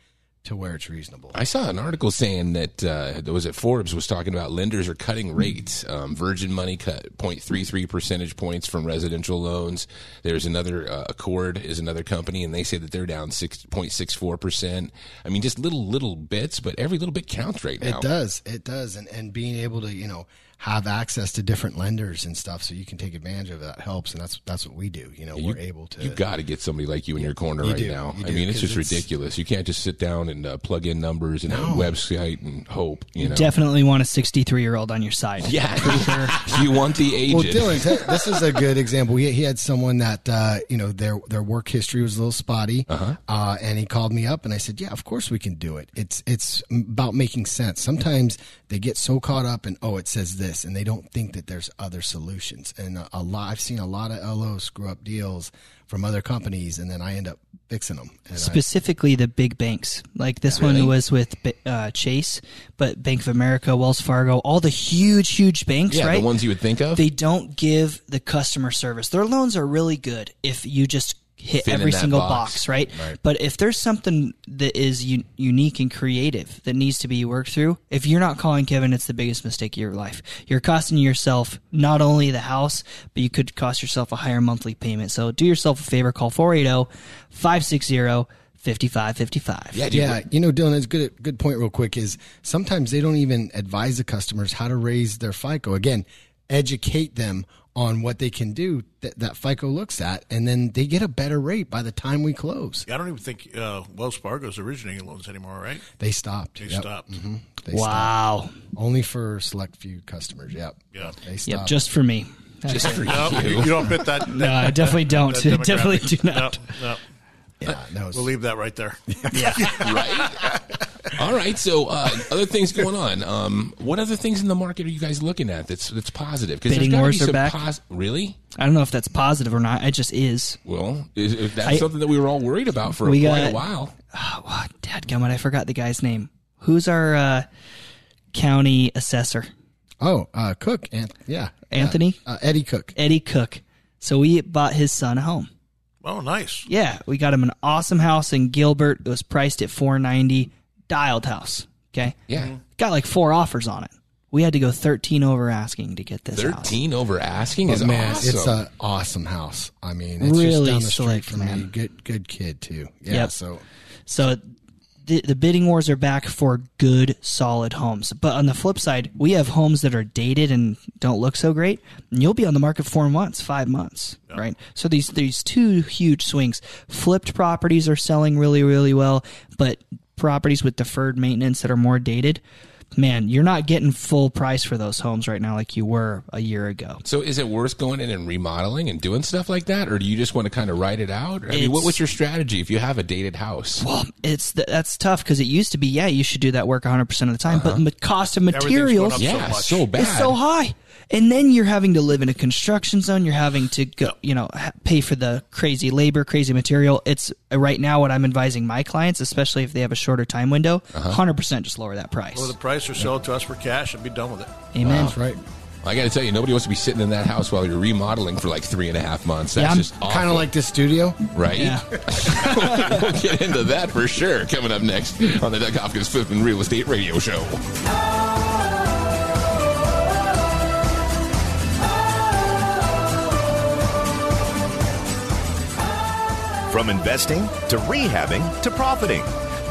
to where it's reasonable. I saw an article saying that uh, was it Forbes was talking about lenders are cutting rates. Um, Virgin Money cut 0.33 percentage points from residential loans. There's another uh, Accord is another company, and they say that they're down 6.64 percent. I mean, just little little bits, but every little bit counts right now. It does, it does, and and being able to you know have access to different lenders and stuff, so you can take advantage of it. that helps, and that's that's what we do. You know, we're able to. You got to get somebody like you in your corner You right do, now. you I do, mean, it's just it's- ridiculous. You can't just sit down and uh, plug in numbers and a website and hope. You know. Definitely want a 63 year old on your side. Yeah, (laughs) you want the agent. Well, Dylan, this is a good example. He, he had someone that uh, you know their their work history was a little spotty, uh and he called me up, and I said, "Yeah, of course we can do it. It's it's about making sense. Sometimes they get so caught up in oh, it says this, and they don't think that there's other solutions. And a, a lot, I've seen a lot of LOs screw up deals from other companies, and then I end up fixing them. And I, Specifically, the big banks. Like this Really? one was with uh, Chase, but Bank of America, Wells Fargo, all the huge, huge banks, yeah, right? the ones you would think of. they don't give the customer service. Their loans are really good if you just hit Fit every single box. box, right? But if there's something that is u- unique and creative that needs to be worked through, if you're not calling Kevin, it's the biggest mistake of your life. You're costing yourself not only the house, but you could cost yourself a higher monthly payment. So do yourself a favor, call 480 560 55 55. Yeah, dude, Yeah, you know, Dylan, that's good. Good point. Real quick is sometimes they don't even advise the customers how to raise their FICO. Again, educate them on what they can do that, that FICO looks at, and then they get a better rate by the time we close. Yeah, I don't even think uh, Wells Fargo's originating loans anymore, right? They stopped. They Yep. stopped. Mhm. They stopped. Wow. Only for select few customers. Yep. Yeah. They stopped. Yep, just for me. just for (laughs) No, you. you, you don't fit that. (laughs) No, I definitely don't. (laughs) definitely do not. No, no. yeah, that was, We'll leave that right there. Yeah, right? All right. So, uh, other things going on. Um, what other things in the market are you guys looking at that's that's positive? Because Bidding wars are back. really? I don't know if that's positive or not. It just is. Well, is, is that's I- something that we were all worried about for We quite got- a while. (sighs) Oh, wow, dadgummit, I forgot the guy's name. Who's our uh, county assessor? oh, uh, Cook. An- yeah. Anthony? Uh, Eddie Cook. Eddie Cook. So we bought his son a home. Oh, nice. Yeah, we got him an awesome house in Gilbert. It was priced at 490, dialed house. Okay. Yeah. Mm-hmm. Got like four offers on it. We had to go 13 over asking to get this house. Thirteen over asking But is man, awesome. it's an awesome house. I mean, it's Really just down the street select, from me. Good, good kid too. Yeah. Yep. So So the, the bidding wars are back for good, solid homes. But on the flip side, we have homes that are dated and don't look so great, and you'll be on the market four months, five months, right? So these these two huge swings. Flipped properties are selling really, really well, but properties with deferred maintenance that are more dated, man, you're not getting full price for those homes right now like you were a year ago. so, is it worth going in and remodeling and doing stuff like that, or do you just want to kind of write it out? I mean, what, It's- what's your strategy if you have a dated house? Well, it's th- that's tough because it used to be, yeah, you should do that work 100 percent of the time, but uh-huh. the cost of materials yeah, so much. so bad. It's so high. And then you're having to live in a construction zone. You're having to go, you know, pay for the crazy labor, crazy material. It's uh, right now what I'm advising my clients, especially if they have a shorter time window, 100% just lower that price. Lower the price or sell it to us for cash and be done with it. Amen. that's right. I got to tell you, nobody wants to be sitting in that house while you're remodeling for like three and a half months. That's Yeah, I'm just Kind of like this studio. right? Yeah. (laughs) we'll get into that for sure. Coming up next on the Doug Hopkins Flipping Real Estate Radio Show. From investing to rehabbing to profiting.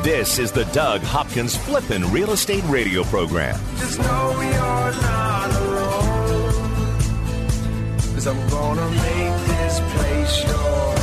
This is the Doug Hopkins Flippin' Real Estate Radio Program. Just know you're not alone. Cause I'm gonna make this place your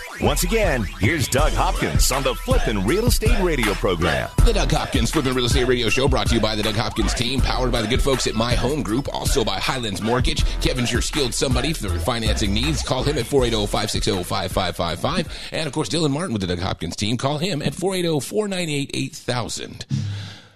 Once again, here's Doug Hopkins on the Flippin' Real Estate Radio program. The Doug Hopkins Flippin' Real Estate Radio Show brought to you by the Doug Hopkins team, powered by the good folks at My Home Group, also by Highlands Mortgage. Kevin's your skilled somebody for their financing needs. Call him at 480-560-5555. And of course, Dylan Martin with the Doug Hopkins team. Call him at 480-498-8000.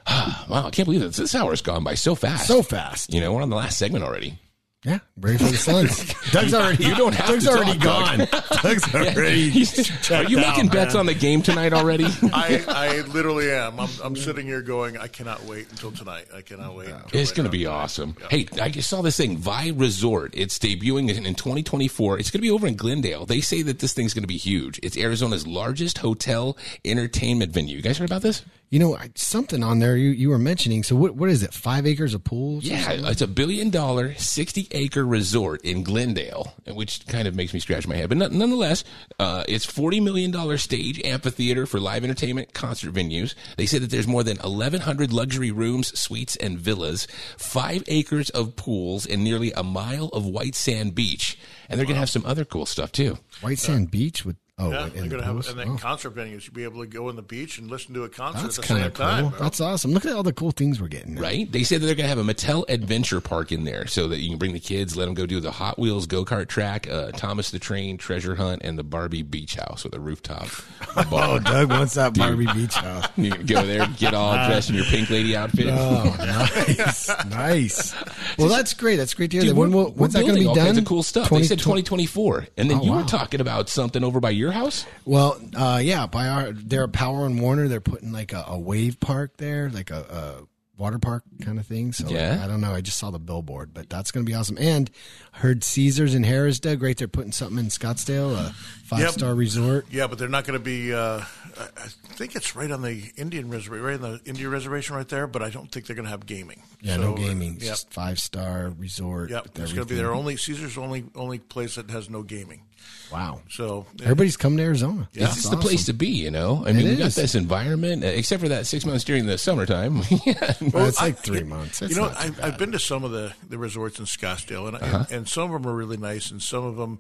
(sighs) wow, I can't believe this. This hour's gone by so fast. So fast. You know, we're on the last segment already. Yeah, ready for the Suns. (laughs) Doug's already. You don't have Doug's to already talk, gone. (laughs) Doug's already. Are you making bets on the game tonight already? (laughs) I, I literally am. I'm, I'm sitting here going, I cannot wait until tonight. I cannot wait. until It's right going to now. be awesome. Hey, I just saw this thing, VAI Resort. It's debuting in, in 2024. It's going to be over in Glendale. They say that this thing's going to be huge. It's Arizona's largest hotel entertainment venue. You guys heard about this? You know, something on there you, you were mentioning. So what what is it? Five acres of pools? Yeah, it's a billion dollar, 60 acre resort in Glendale, which kind of makes me scratch my head. But nonetheless, uh, it's $40 million stage amphitheater for live entertainment concert venues. They said that there's more than 1,100 luxury rooms, suites, and villas, five acres of pools, and nearly a mile of white sand beach. And they're going to have some other cool stuff too. White Sand Beach with oh, Yeah, in they're the going to have, and then Oh, concert venues. You'll be able to go on the beach and listen to a concert that's at the same cool. time. bro. That's awesome. Look at all the cool things we're getting. now. Right? They said that they're going to have a Mattel Adventure Park in there so that you can bring the kids, let them go do the Hot Wheels go kart track, uh, Thomas the Train treasure hunt, and the Barbie Beach House with a rooftop (laughs) Oh. Doug wants that Barbie Beach house. (laughs) you can go there, get all dressed in your pink lady outfit. Oh, nice, (laughs) nice. Well, that's great. That's great to hear. Dude, that. When will, when's that going to be all done? kinds of cool stuff. they said 2024, and then Oh, you were talking about something over by your house. Well, uh, yeah, by our they're a Power and Warner. They're putting like a, a wave park there, like a, a water park kind of thing. So Yeah. I don't know. I just saw the billboard, but that's going to be awesome. And heard Caesars in Harris, Doug, right? They're putting something in Scottsdale, a five star resort. Yeah, but they're not going to be. Uh, I I think it's right on the Indian reservation, right on the Indian reservation, right there. But I don't think they're going to have gaming. Yeah, So, no gaming, Yep, just five star resort. yep. with It's going to be their only Caesar's only only place that has no gaming. Wow. So Everybody's coming to Arizona. Yeah. It's the place to be, you know. I It mean, we got this environment, uh, except for that six months during the summertime. (laughs) yeah. Well, it's like three months. It's you know, I've. I've been to some of the, the resorts in Scottsdale, and, Uh-huh. and and some of them are really nice, and some of them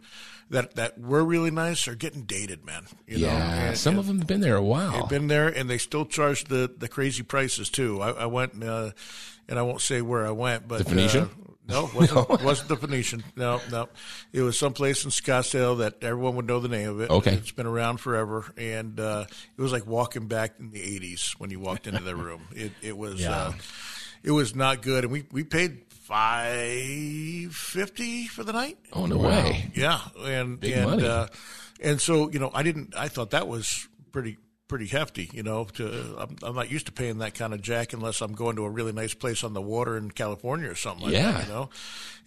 that that were really nice are getting dated, man. You know? Yeah, And- some and of them have been there a while. They've been there, and they still charge the, the crazy prices too. I, I went, uh, and I won't say where I went, but The Phoenician? Uh, no, (laughs) wasn't, wasn't the Phoenician. No, no, it was someplace in Scottsdale that everyone would know the name of it. Okay. it's been around forever, and uh, it was like walking back in the '80s when you walked into the room. (laughs) It it was Yeah. uh, it was not good, and we we paid five fifty for the night. oh no way! Yeah, and Big and. Uh, and so you know, I didn't. I thought that was pretty pretty hefty. You know, to I'm, I'm not used to paying that kind of jack unless I'm going to a really nice place on the water in California or something like Yeah. that. You know,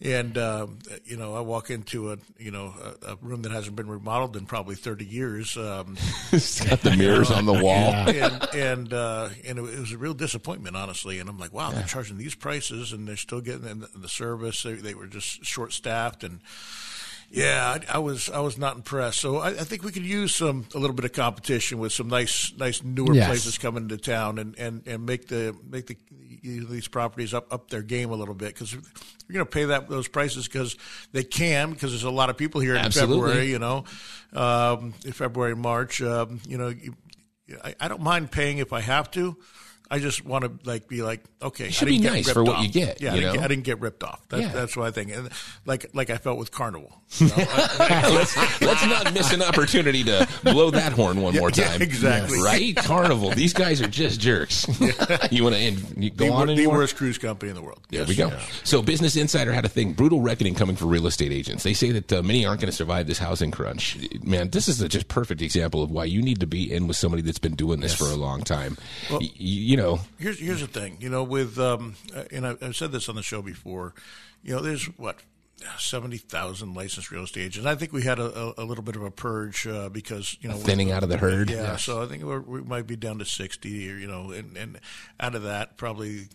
and um, you know, I walk into a you know a, a room that hasn't been remodeled in probably 30 years. Um, (laughs) it's got the mirrors on the wall. (laughs) and and uh, and it was a real disappointment, honestly. And I'm like, wow, they're charging these prices, and they're still getting in the, the service. They, they were just short staffed, and yeah, I, I was I was not impressed. So I, I think we could use some a little bit of competition with some nice nice newer Yes. places coming into town, and, and, and make the make the these properties up up their game a little bit because you're going to pay that those prices because they can because there's a lot of people here in Absolutely. February. You know, um, February March. Um, you know. You, I, I don't mind paying if I have to. I just want to like be like, okay, should I didn't be get nice ripped for what off. you get, Yeah, you I, didn't know? get, I didn't get ripped off. That, Yeah. That's what I think. And like like I felt with Carnival. (laughs) You know, (laughs) let's, let's not miss an opportunity to blow that horn one (laughs) more yeah, time. exactly. Right? Carnival. These guys are just jerks. you want to you go the, on the worst cruise company in the world. There Yes. we go. So, Business Insider had a thing: brutal reckoning coming for real estate agents. They say that uh, many aren't going to survive this housing crunch. Man, this is a just perfect example of why you need to be in with somebody that's been doing this for a long time. Y- you know, Here's here's the thing. You know, with um, uh, and I, I've said this on the show before. You know, there's what. 70,000 licensed real estate agents. I think we had a, a, a little bit of a purge uh, because, you know, thinning out of the herd. Yeah, so I think we're, we might be down to 60 or, you know, and, and out of that, probably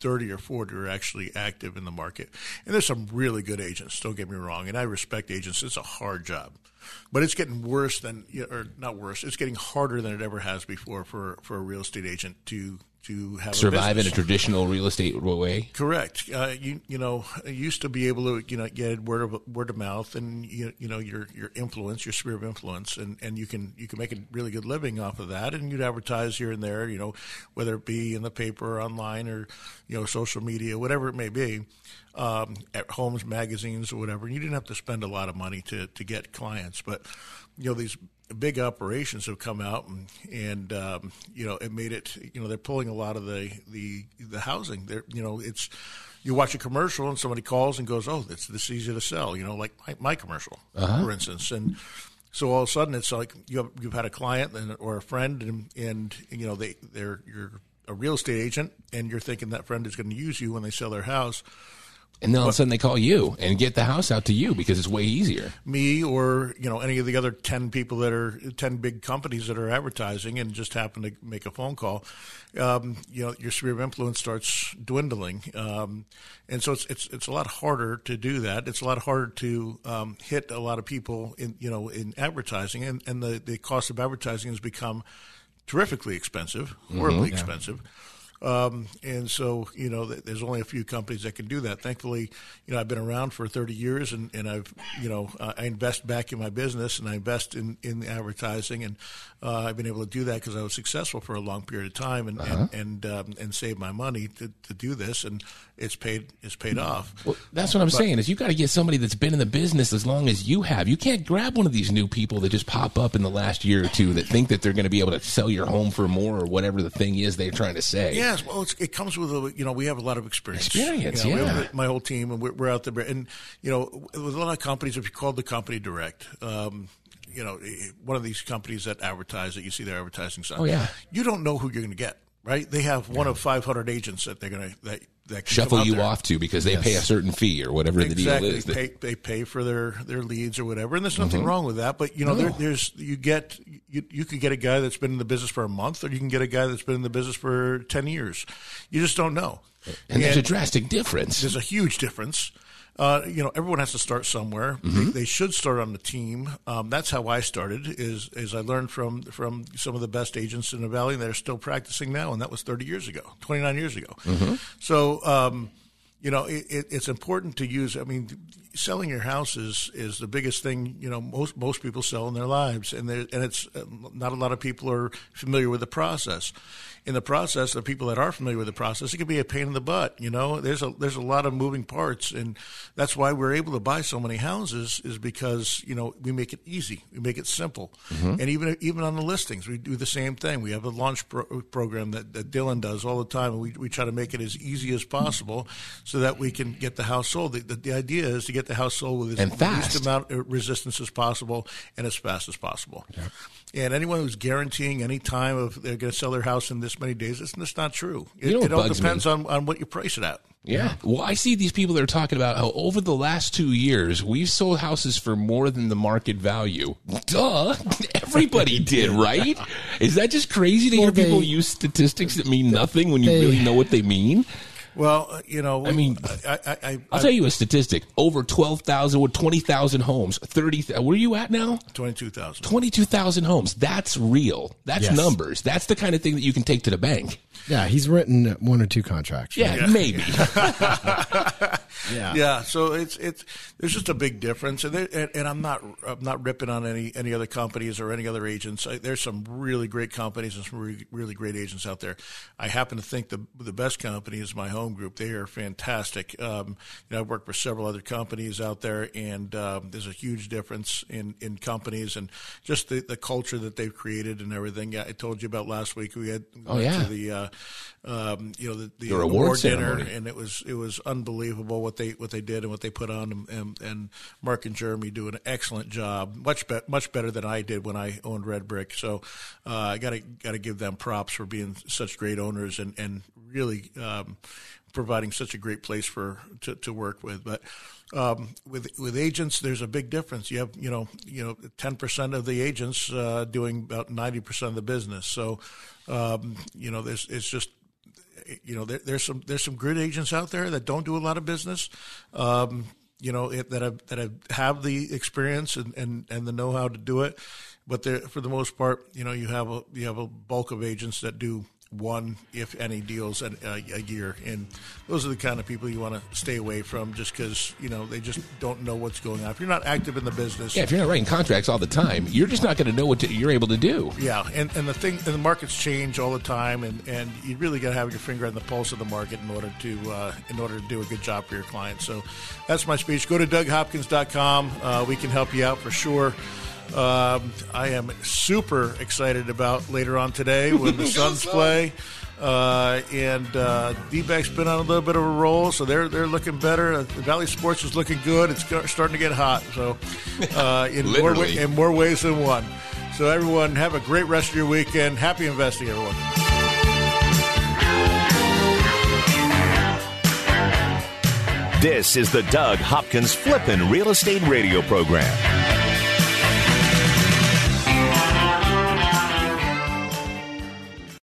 30 or 40 are actually active in the market. And there's some really good agents, don't get me wrong. And I respect agents. It's a hard job. But it's getting worse than, or not worse, it's getting harder than it ever has before for, for a real estate agent to to have Survive a in a traditional real estate way. Correct. Uh, you you know you used to be able to you know get word of word of mouth and you you know your your influence, your sphere of influence, and, and you can you can make a really good living off of that, and you'd advertise here and there, you know, whether it be in the paper, or online, or you know social media, whatever it may be, um, at homes, magazines, or whatever. And you didn't have to spend a lot of money to to get clients, but you know these big operations have come out and and um, you know it made it you know they're pulling a lot of the the the housing. They're you know it's you watch a commercial and somebody calls and goes oh it's this easy to sell you know like my, my commercial for instance. And so all of a sudden it's like you have, you've had a client and, or a friend and and you know they they're you're a real estate agent and you're thinking that friend is going to use you when they sell their house And then all of a sudden they call you and get the house out to you because it's way easier. me or you know any of the other 10 people that are 10 big companies that are advertising and just happen to make a phone call um, you know your sphere of influence starts dwindling. Um, and so it's, it's it's a lot harder to do that. It's a lot harder to um, hit a lot of people in you know in advertising. And, and the, the cost of advertising has become terrifically expensive horribly expensive um, and so, you know, there's only a few companies that can do that. Thankfully, you know, I've been around for 30 years and, and I've, you know, uh, I invest back in my business and I invest in, in advertising and uh, I've been able to do that because I was successful for a long period of time and, and, and, um, and save my money to, to do this. And it's paid, it's paid off. Well, that's what I'm saying is you got to get somebody that's been in the business as long as you have. You can't grab one of these new people that just pop up in the last year or two that think that they're going to be able to sell your home for more or whatever the thing is they're trying to say. Yes, well, it's, it comes with a, you know we have a lot of experience. Experience, You know, yeah. have my whole team, and we're, we're out there. And you know, with a lot of companies, if you call the company direct, um, you know, one of these companies that advertise that you see their advertising sign. Oh, yeah. you don't know who you're going to get. Right? They have one of 500 agents that they're going to that that can come Shuffle you there. off to because they pay a certain fee or whatever the deal is. they pay, they pay for their, their leads or whatever, and there's nothing mm-hmm. wrong with that. But you know, there, there's you get you, you could get a guy that's been in the business for a month, or you can get a guy that's been in the business for ten years. You just don't know. and there's a drastic difference. There's a huge difference. Uh, you know, everyone has to start somewhere. They, they should start on the team. Um, that's how I started. Is is I learned from from some of the best agents in the valley that are still practicing now, and that was 30 years ago, 29 years ago. So. Um, you know, it, it, it's important to use. I mean, selling your house is, is the biggest thing. You know, most most people sell in their lives, and and it's uh, not a lot of people are familiar with the process. In the process, the people that are familiar with the process, it can be a pain in the butt. You know, there's a there's a lot of moving parts, and that's why we're able to buy so many houses is because you know we make it easy, we make it simple, mm-hmm. and even even on the listings, we do the same thing. We have a launch pro- program that, that Dylan does all the time, and we we try to make it as easy as possible so that we can get the house sold. The, the, the idea is to get the house sold with as least amount of resistance as possible and as fast as possible. And anyone who's guaranteeing any time of they're going to sell their house in this many days, it's, it's not true. It, You know it all depends me? on, on what you price it at. Yeah. Well, I see these people that are talking about how over the last two years, we've sold houses for more than the market value. Duh. (laughs) Everybody (laughs) did, right? Is that just crazy to hear they- people use statistics that mean nothing when you they- really know what they mean? Well, uh, you know, I mean, I, I, I, I'll tell you a statistic. Over 12,000 or 20,000 homes. 30, where are you at now? twenty-two thousand. 22,000 homes. That's real. That's Yes. numbers. That's the kind of thing that you can take to the bank. Yeah, he's written one or two contracts. Yeah, right? maybe. (laughs) yeah, Yeah, so it's it's there's just a big difference, and, there, and and I'm not I'm not ripping on any any other companies or any other agents. I, there's some really great companies and some really, really great agents out there. I happen to think the the best company is my home group. They are fantastic. Um, you know, I've worked for several other companies out there, and um, there's a huge difference in in companies and just the, the culture that they've created and everything. Yeah, I told you about last week. We had Oh, went yeah. to the uh, um, you know the, the Your award dinner and it was it was unbelievable what they what they did and what they put on. And, and, and Mark and Jeremy do an excellent job much be, much better than I did when I owned Red Brick. So uh, I got to got to give them props for being such great owners and and really um, providing such a great place for to, to work with. But um, with with agents there's a big difference you have you know you know 10% of the agents uh, doing about 90% of the business so um, you know there's it's just you know, there, there's some there's some good agents out there that don't do a lot of business. Um, you know, it, that have that have, have the experience and, and, and the know how to do it. But for the most part, you know, you have a you have a bulk of agents that do one, if any, deals a, a, a year. And those are the kind of people you want to stay away from just because, you know, they just don't know what's going on. If you're not active in the business. Yeah, if you're not writing contracts all the time, you're just not going to know what to, you're able to do. Yeah, and, and the thing, and the markets change all the time, and, and you really got to have your finger on the pulse of the market in order to uh, in order to do a good job for your clients. So that's my speech. Go to DougHopkins.com. Uh, we can help you out for sure. Um, I am super excited about later on today when the (laughs) Suns play. Uh, and uh, D-back's been on a little bit of a roll, so they're they're looking better. Uh, the Valley Sports is looking good. It's starting to get hot, so (laughs) uh, in more wa- in more ways than one. So everyone, have a great rest of your weekend. Happy investing, everyone. This is the Doug Hopkins Flippin' Real Estate Radio Program.